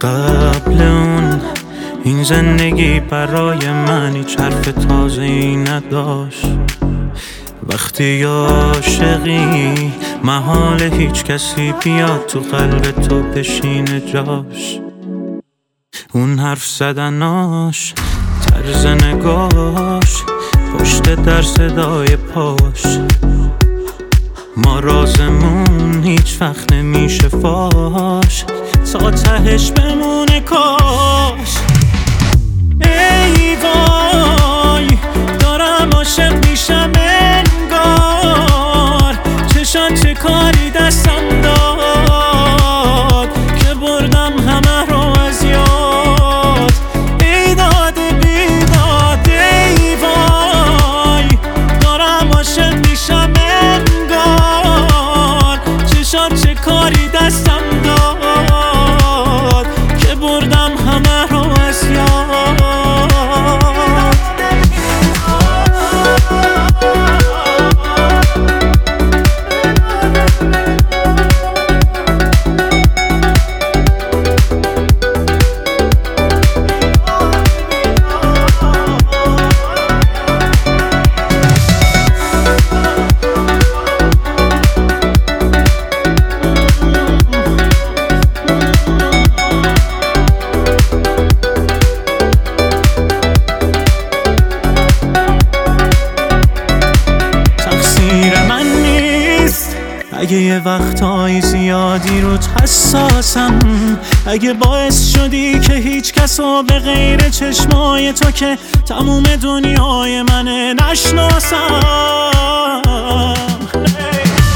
قبل اون این زندگی برای من هیچ حرف تازه ای نداشت. وقتی عاشقی محال هیچ کسی بیاد تو قلب تو بشینه جاش. اون حرف زدناش طرز نگاش پشت در صدای پاش. ما رازمون هیچ وقت نمیشه فاش تا تهش بمونه کاش. ای وای دارم عاشق میشم انگار. چشان چه کاری اگه یه وقتهای زیادی روت حساسم اگه باعث شدی که هیچ کس رو به غیر چشمای تو که تموم دنیای منه نشناسم.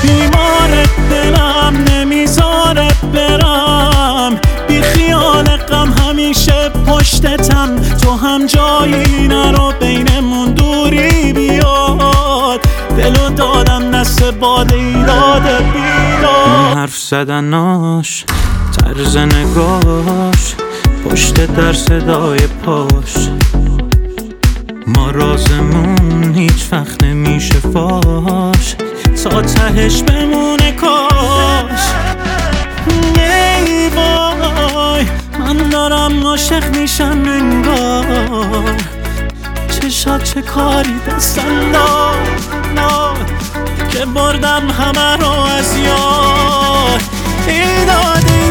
بیمار دلم نمی‌ذاره برم. بی خیال غم همیشه پشتتم. تو هم جایی نرو بینمون دوری بیاد. دلو دادم دست باد ایراد بیداد حرف زدناش طرز نگاش پشت در صدای پاش. ما رازمون هیچ وقت نمیشه فاش. تا تهش بمونه کاش. ای وای من دارم عاشق میشم انگار. چشات چه کاری دستم داد که بردم همه رو از یاد. ای داد ای